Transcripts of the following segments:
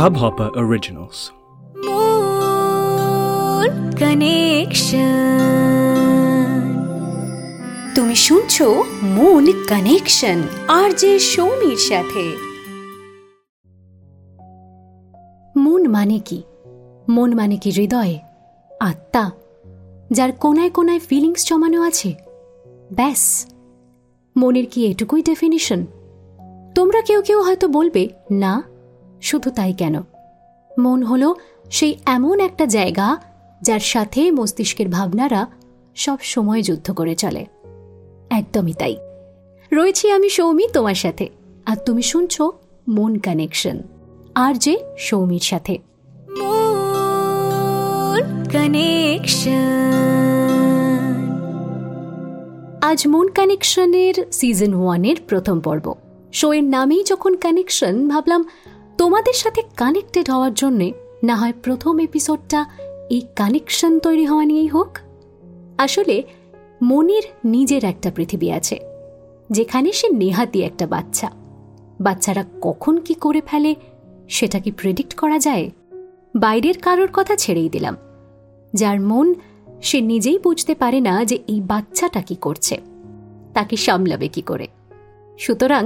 Hubhopper Originals. তুমি শুনছো মন কানেকশন আর যে সৌমির সাথে। মন মানে কি? মন মানে কি হৃদয়ে? আত্মা, যার কোনায় কোনায় ফিলিংস জমানো আছে? ব্যাস। মনের কি এটুকুই ডেফিনিশন তোমরা কেউ কেউ হয়তো বলবে, না। শুধু তাই কেন? মন হল সেই এমন একটা জায়গা যার সাথে মস্তিষ্কের ভাবনারা সব সময় যুদ্ধ করে চলে। একদমই তাই। রয়েছি আমি সৌমি তোমার সাথে। আর তুমি শুনছ মন কানেকশন। আর যে সৌমির সাথে। আজ মন কানেকশনের সিজন ওয়ানের প্রথম পর্ব। শোয়ের নামেই যখন কানেকশন ভাবলাম তোমাদের সাথে কানেক্টেড হওয়ার জন্যে না হয় প্রথম এপিসোডটা এই কানেকশন তৈরি হওয়া নিয়েই হোক। আসলে, মনির নিজের একটা পৃথিবী আছে, যেখানে সে নেহাতি একটা বাচ্চা। বাচ্চারা কখন কি করে ফেলে, সেটা কি প্রেডিক্ট করা যায়? বাইরের কারোর কথা ছেড়েই দিলাম, যার মন সে নিজেই বুঝতে পারে না যে এই বাচ্চাটা কি করছে, তাকে সামলাবে কি করে। সুতরাং,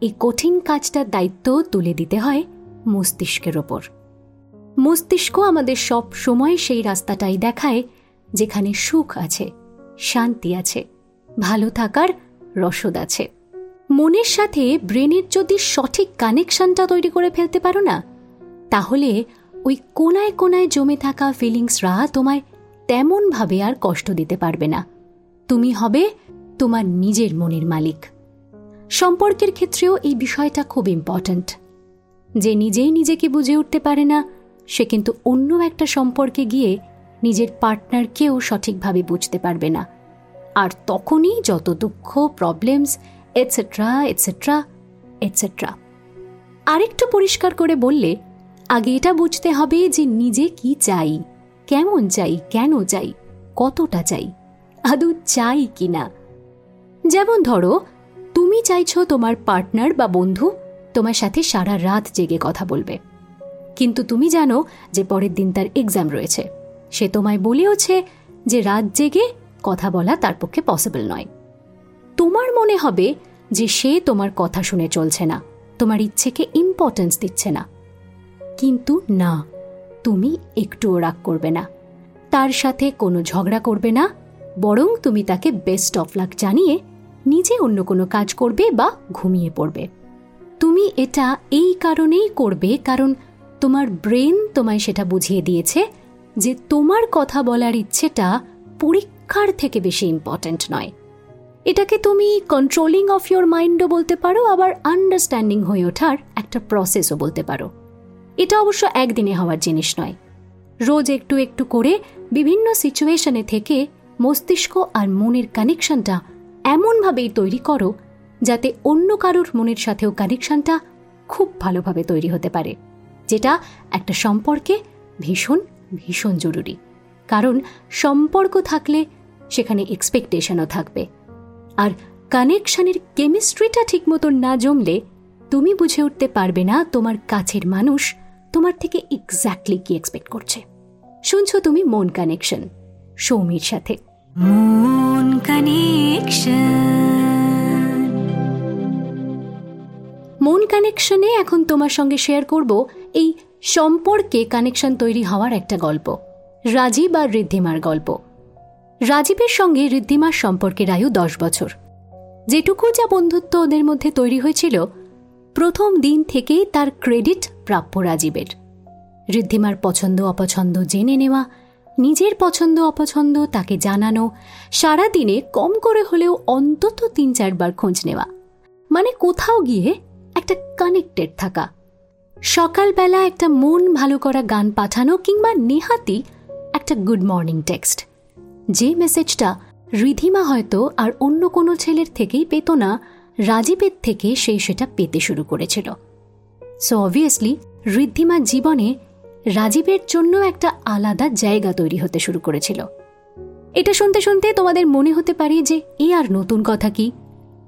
এই কঠিন কাজটার দায়িত্ব তুলে দিতে হয় মস্তিষ্কের ওপর। মস্তিষ্ক আমাদের সব সময় সেই রাস্তাটাই দেখায়, যেখানে সুখ আছে, শান্তি আছে, ভালো থাকার রসদ আছে। মনের সাথে ব্রেনের যদি সঠিক কানেকশনটা তৈরি করে ফেলতে পারো না, তাহলে ওই কোনায় কোনায় জমে থাকা ফিলিংসরা তোমায় তেমনভাবে আর কষ্ট দিতে পারবে না। তুমি হবে তোমার নিজের মনের মালিক। সম্পর্কের ক্ষেত্রেও এই বিষয়টা খুব ইম্পর্ট্যান্ট যে নিজেই নিজেকে বুঝে উঠতে পারে না, সে কিন্তু অন্য একটা সম্পর্কে গিয়ে নিজের পার্টনারকেও সঠিকভাবে বুঝতে পারবে না। আর তখনই যত দুঃখ প্রবলেমস এটসেট্রা এটসেট্রা এটসেট্রা আরেকটু পরিষ্কার করে বললে, আগে এটা বুঝতে হবে যে নিজে কি চাই, কেমন চাই, কেন চাই, কতটা চাই, আদৌ চাই কি না যেমন ধরো, তুমি চাইছো তোমার পার্টনার বা বন্ধু তোমার সাথে সারা রাত জেগে কথা বলবে। কিন্তু তুমি জানো যে পরের দিন তার এক্সাম রয়েছে। সে তোমায় বলেওছে যে রাত জেগে কথা বলা তার পক্ষে পসিবল নয়। তোমার মনে হবে যে সে তোমার কথা শুনে চলছে না, তোমার ইচ্ছেকে ইম্পর্টেন্স দিচ্ছে না। কিন্তু না, তুমি একটুও রাগ করবে না। তার সাথে কোনো ঝগড়া করবে না, বরং তুমি তাকে বেস্ট অফ লাক জানিয়ে নিজে অন্য কোনো কাজ করবে বা ঘুমিয়ে পড়বে। তুমি এটা এই কারণেই করবে, কারণ তোমার ব্রেন তোমায় সেটা বুঝিয়ে দিয়েছে যে তোমার কথা বলার ইচ্ছেটা পরীক্ষার থেকে বেশি ইম্পর্ট্যান্ট নয়। এটাকে তুমি কন্ট্রোলিং অফ ইয়োর মাইন্ডও বলতে পারো, আবার আন্ডারস্ট্যান্ডিং হয়ে ওঠার একটা প্রসেসও বলতে পারো। এটা অবশ্য একদিনে হওয়ার জিনিস নয়। রোজ একটু একটু করে বিভিন্ন সিচুয়েশনে থেকে মস্তিষ্ক আর মনের কানেকশনটা এমনভাবেই তৈরি করো যাতে অন্য কারোর মনের সাথেও কানেকশনটা খুব ভালোভাবে তৈরি হতে পারে, যেটা একটা সম্পর্কে ভীষণ ভীষণ জরুরি। কারণ সম্পর্ক থাকলে সেখানে এক্সপেকটেশনও থাকবে। আর কানেকশনের কেমিস্ট্রিটা ঠিক মতো না জমলে তুমি বুঝে উঠতে পারবে না তোমার কাছের মানুষ তোমার থেকে এক্স্যাক্টলি কি এক্সপেক্ট করছে। শুনছো তুমি মন কানেকশন সৌমির সাথে। মন কানেকশন কানেকশনে এখন তোমার সঙ্গে শেয়ার করব এই সম্পর্কে কানেকশন তৈরি হওয়ার একটা গল্প। রাজীব আর ঋদ্ধিমার গল্প। রাজীবের সঙ্গে ঋদ্ধিমার সম্পর্কের আয়ু দশ বছর। যেটুকু যা বন্ধুত্ব ওদের মধ্যে তৈরি হয়েছিল, প্রথম দিন থেকেই তার ক্রেডিট প্রাপ্য রাজীবের। ঋদ্ধিমার পছন্দ অপছন্দ জেনে নেওয়া, নিজের পছন্দ অপছন্দ তাকে জানানো সারা দিনে কম করে হলেও অন্তত তিন চারবার খোঁজ নেওয়া। মানে কোথাও গিয়ে একটা কানেক্টেড থাকা। সকালবেলা একটা মন ভালো করা গান পাঠানো কিংবা নেহাতি একটা গুড মর্নিং টেক্সট যে মেসেজটা রিধিমা হয়তো আর অন্য কোনো ছেলের থেকেই পেত না, রাজীবের থেকে সে সেটা পেতে শুরু করেছিল। সো অবভিয়াসলি ঋদ্ধিমার জীবনে রাজীবের জন্য একটা আলাদা জায়গা তৈরি হতে শুরু করেছিল। এটা শুনতে শুনতে তোমাদের মনে হতে পারে যে, এ আর নতুন কথা কি?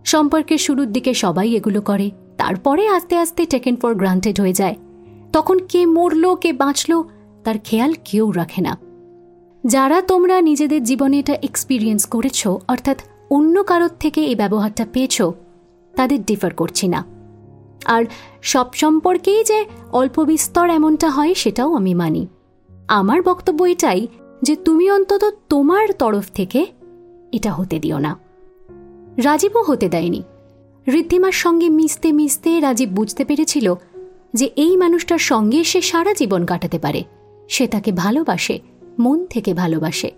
সম্পর্কের শুরুর দিকে সবাই এগুলো করে। তারপরে আস্তে আস্তে টেকেন ফর গ্রান্টেড হয়ে যায়। তখন কে মরল, কে বাঁচল, তার খেয়াল কেউ রাখে না। যারা তোমরা নিজেদের জীবনে এটা এক্সপিরিয়েন্স করেছ, অর্থাৎ অন্য কারোর থেকে এই ব্যবহারটা পেয়েছ, তাদের ডিফার করছি না। আর সব সম্পর্কেই যে অল্প বিস্তর এমনটা হয়, সেটাও আমি মানি। আমার বক্তব্য এটাই যে তুমি অন্তত তোমার তরফ থেকে এটা হতে দিও না। রাজীবও হতে দেয়নি। ঋদ্ধিমার সঙ্গে মিশতে মিশতে রাজীব বুঝতে পেরেছিল যে এই মানুষটার সঙ্গে সে সারা জীবন কাটাতে পারে। সে তাকে ভালোবাসে, মন থেকে ভালোবাসে।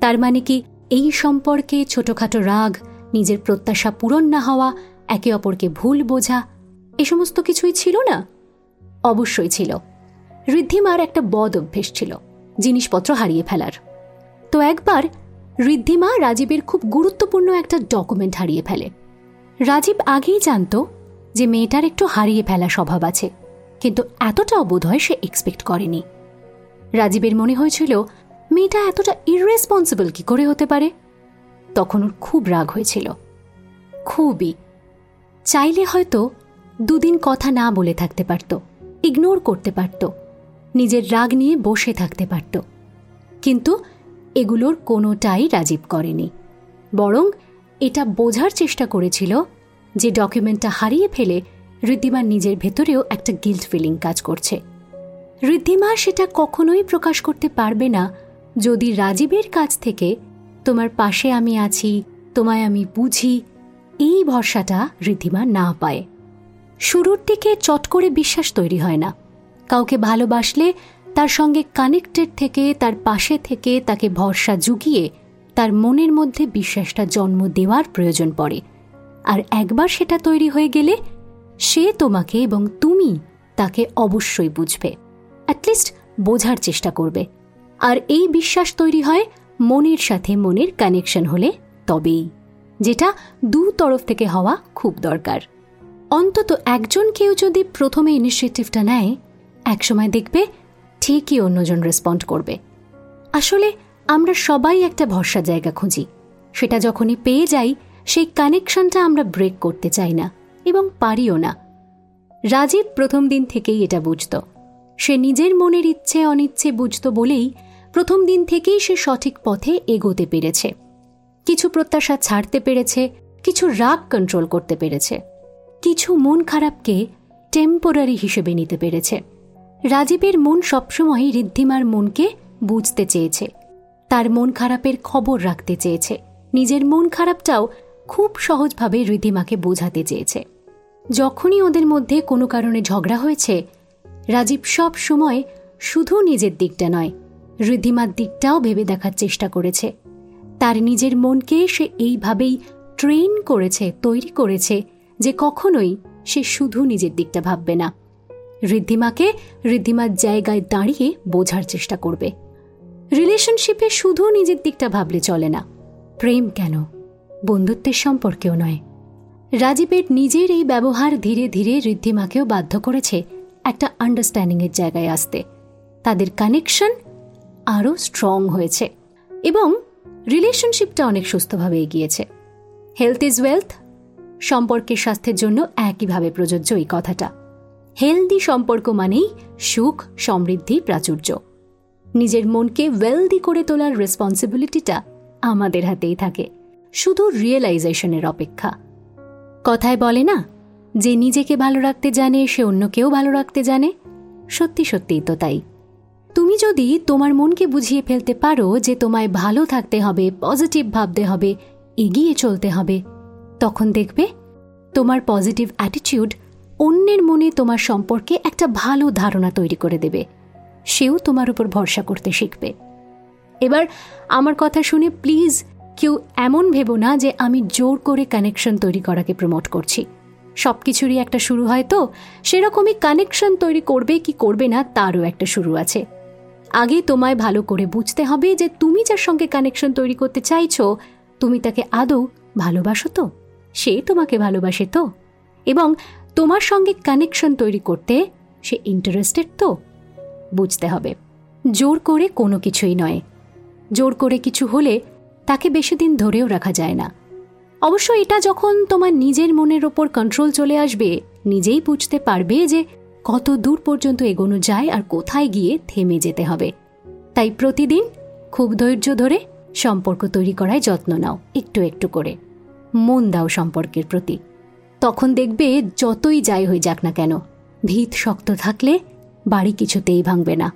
তার মানে কি, এই সম্পর্কে ছোটখাটো রাগ, নিজের প্রত্যাশা পূরণ না হওয়া, একে অপরকে ভুল বোঝা, এ সমস্ত কিছুই ছিল না? অবশ্যই ছিল। ঋদ্ধিমার একটা বদ অভ্যেস ছিল, জিনিসপত্র হারিয়ে ফেলার। তো একবার ঋদ্ধিমা রাজীবের খুব গুরুত্বপূর্ণ একটা ডকুমেন্ট হারিয়ে ফেলে। রাজীব আগেই জানত যে মেয়েটার একটু হারিয়ে ফেলা স্বভাব আছে, কিন্তু এতটাও বোধ হয় সে এক্সপেক্ট করেনি। রাজীবের মনে হয়েছিল, মেয়েটা এতটা ইররেসপন্সিবল কি করে হতে পারে? তখন ওর খুব রাগ হয়েছিল। খুবই। চাইলে হয়তো দুদিন কথা না বলে থাকতে পারত ইগনোর করতে পারত, নিজের রাগ নিয়ে বসে থাকতে পারত। কিন্তু এগুলোর কোনোটাই রাজীব করেনি। বরং এটা বোঝার চেষ্টা করেছিল যে ডকুমেন্টটা হারিয়ে ফেলে ঋদ্ধিমার নিজের ভেতরেও একটা গিল্ট ফিলিং কাজ করছে। ঋদ্ধিমা সেটা কখনোই প্রকাশ করতে পারবে না যদি রাজীবের কাছ থেকে, তোমার পাশে আমি আছি, তোমায় আমি বুঝি, এই ভরসাটা ঋদ্ধিমা না পায়। শুরুর দিকে চট করে বিশ্বাস তৈরি হয় না। কাউকে ভালোবাসলে তার সঙ্গে কানেক্টেড থেকে, তার পাশে থেকে তাকে ভরসা জুগিয়ে তার মনের মধ্যে বিশ্বাসটা জন্ম দেওয়ার প্রয়োজন পড়ে। আর একবার সেটা তৈরি হয়ে গেলে সে তোমাকে এবং তুমি তাকে অবশ্যই বুঝবে। অ্যাটলিস্ট বোঝার চেষ্টা করবে। আর এই বিশ্বাস তৈরি হয় মনের সাথে মনের কানেকশন হলে তবেই, যেটা দু তরফ থেকে হওয়া খুব দরকার। অন্তত একজন কেউ যদি প্রথমে ইনিশিয়েটিভটা নেয়, একসময় দেখবে ঠিকই অন্যজন রেসপন্ড করবে। আসলে আমরা সবাই একটা ভরসা জায়গা খুঁজি। সেটা যখনই পেয়ে যাই, সেই কানেকশনটা আমরা ব্রেক করতে চাই না এবং পারিও না। রাজীব প্রথম দিন থেকেই এটা বুঝত। সে নিজের মনের ইচ্ছে অনিচ্ছে বুঝত বলেই প্রথম দিন থেকেই সে সঠিক পথে এগোতে পেরেছে। কিছু প্রত্যাশা ছাড়তে পেরেছে, কিছু রাগ কন্ট্রোল করতে পেরেছে, কিছু মন খারাপকে টেম্পোরারি হিসেবে নিতে পেরেছে। রাজীবের মন সবসময় ঋদ্ধিমার মনকে বুঝতে চেয়েছে। তার মন খারাপের খবর রাখতে চেয়েছে। নিজের মন খারাপটাও খুব সহজভাবে ঋদ্ধিমাকে বোঝাতে চেয়েছে। যখনই ওদের মধ্যে কোনো কারণে ঝগড়া হয়েছে, রাজীব সব সময় শুধু নিজের দিকটা নয় ঋদ্ধিমার দিকটাও ভেবে দেখার চেষ্টা করেছে। তার নিজের মনকে সে এইভাবেই ট্রেন করেছে, তৈরি করেছে যে কখনোই সে শুধু নিজের দিকটা ভাববে না। ঋদ্ধিমাকে ঋদ্ধিমার জায়গায় দাঁড়িয়ে বোঝার চেষ্টা করবে। রিলেশনশিপে শুধু নিজের দিকটা ভাবলে চলে না। প্রেম কেন? বন্ধুত্বের সম্পর্কেও নয়। রাজীবের নিজের এই ব্যবহার ধীরে ধীরে ঋদ্ধিমাকেও বাধ্য করেছে একটা আন্ডারস্ট্যান্ডিংয়ের জায়গায় আসতে। তাদের কানেকশন আরও স্ট্রং হয়েছে এবং রিলেশনশিপটা অনেক সুস্থভাবে এগিয়েছে। হেলথ ইজ ওয়েলথ সম্পর্কের স্বাস্থ্যের জন্য একইভাবে প্রযোজ্য এই কথাটা। হেলদি সম্পর্ক মানেই সুখ, সমৃদ্ধি, প্রাচুর্য। নিজের মনকে ওয়েলদি করে তোলার রেসপন্সিবিলিটিটা আমাদের হাতেই থাকে। শুধু রিয়েলাইজেশনের অপেক্ষা। কথায় বলে না, যে নিজেকে ভালো রাখতে জানে, সে অন্যকেও ভালো রাখতে জানে। সত্যি সত্যিই তো তাই। তুমি যদি তোমার মনকে বুঝিয়ে ফেলতে পারো যে তোমায় ভালো থাকতে হবে পজিটিভ ভাবতে হবে, এগিয়ে চলতে হবে, তখন দেখবে তোমার পজিটিভ অ্যাটিটিউড অন্যের মনে তোমার সম্পর্কে একটা ভালো ধারণা তৈরি করে দেবে। সেও তোমার উপর ভরসা করতে শিখবে। এবার আমার কথা শুনে প্লিজ কেউ এমন ভেবো না যে আমি জোর করে কানেকশন তৈরি করাকে প্রমোট করছি। সব কিছুরই একটা শুরু হয় তো, সেরকমই কানেকশন তৈরি করবে কি করবে না তারও একটা শুরু আছে। আগে তোমায় ভালো করে বুঝতে হবে যে তুমি যার সঙ্গে কানেকশন তৈরি করতে চাইছো, তুমি তাকে আদৌ ভালোবাসো তো? সে তোমাকে ভালোবাসে তো? এবং তোমার সঙ্গে কানেকশন তৈরি করতে সে ইন্টারেস্টেড তো? বুঝতে হবে। জোর করে কোনো কিছুই নয়। জোর করে কিছু হলে তাকে বেশি দিন ধরেও রাখা যায় না। অবশ্য এটা যখন তোমার নিজের মনের ওপর কন্ট্রোল চলে আসবে, নিজেই বুঝতে পারবে যে কত দূর পর্যন্ত এগোনো যায় আর কোথায় গিয়ে থেমে যেতে হবে। তাই প্রতিদিন খুব ধৈর্য ধরে সম্পর্ক তৈরি করায় যত্ন নাও, একটু একটু করে। মন দাও সম্পর্কের প্রতি। তখন দেখবে যতই যাই হয়ে যাক না কেন, ভিত শক্ত থাকলে বাড়ি কিছুতেই ভাঙবে না।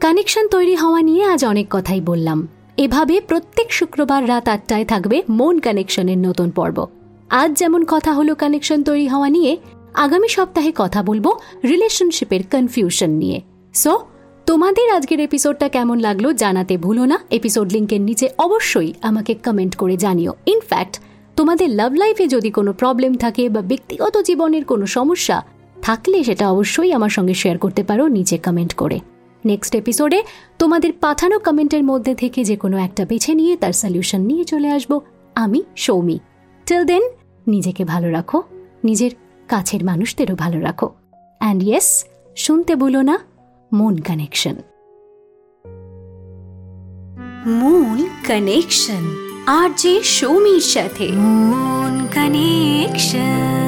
কানেকশন তৈরি হওয়া নিয়ে আজ অনেক কথাই বললাম। এভাবে প্রত্যেক শুক্রবার রাত আটটায় থাকবে মন কানেকশনের নতুন পর্ব। আজ যেমন কথা হলো কানেকশন তৈরি হওয়া নিয়ে, আগামী সপ্তাহে কথা বলব রিলেশনশিপের কনফিউশন নিয়ে। সো, তোমাদের আজকের এপিসোডটা কেমন লাগল জানাতে ভুলো না। এপিসোড লিঙ্কের নিচে অবশ্যই আমাকে কমেন্ট করে জানিও। ইনফ্যাক্ট, তোমাদের লাভ লাইফে যদি কোনো প্রবলেম থাকে বা ব্যক্তিগত জীবনের কোনো সমস্যা থাকলে সেটা অবশ্যই আমার সঙ্গে শেয়ার করতে পারো নিচে কমেন্ট করে। নেক্সট এপিসোডে তোমাদের পাঠানো কমেন্টের মধ্যে থেকে যে কোনো একটা বেছে নিয়ে তার সলিউশন নিয়ে চলে আসব। আমি সৌমি। টিল দেন নিজেকে ভালো রাখো নিজের কাছের মানুষদেরও ভালো রাখো। অ্যান্ড ইয়েস শুনতে বলো না মন কানেকশন মন কানেকশন আর যে সৌমির সাথে। মন কানেকশন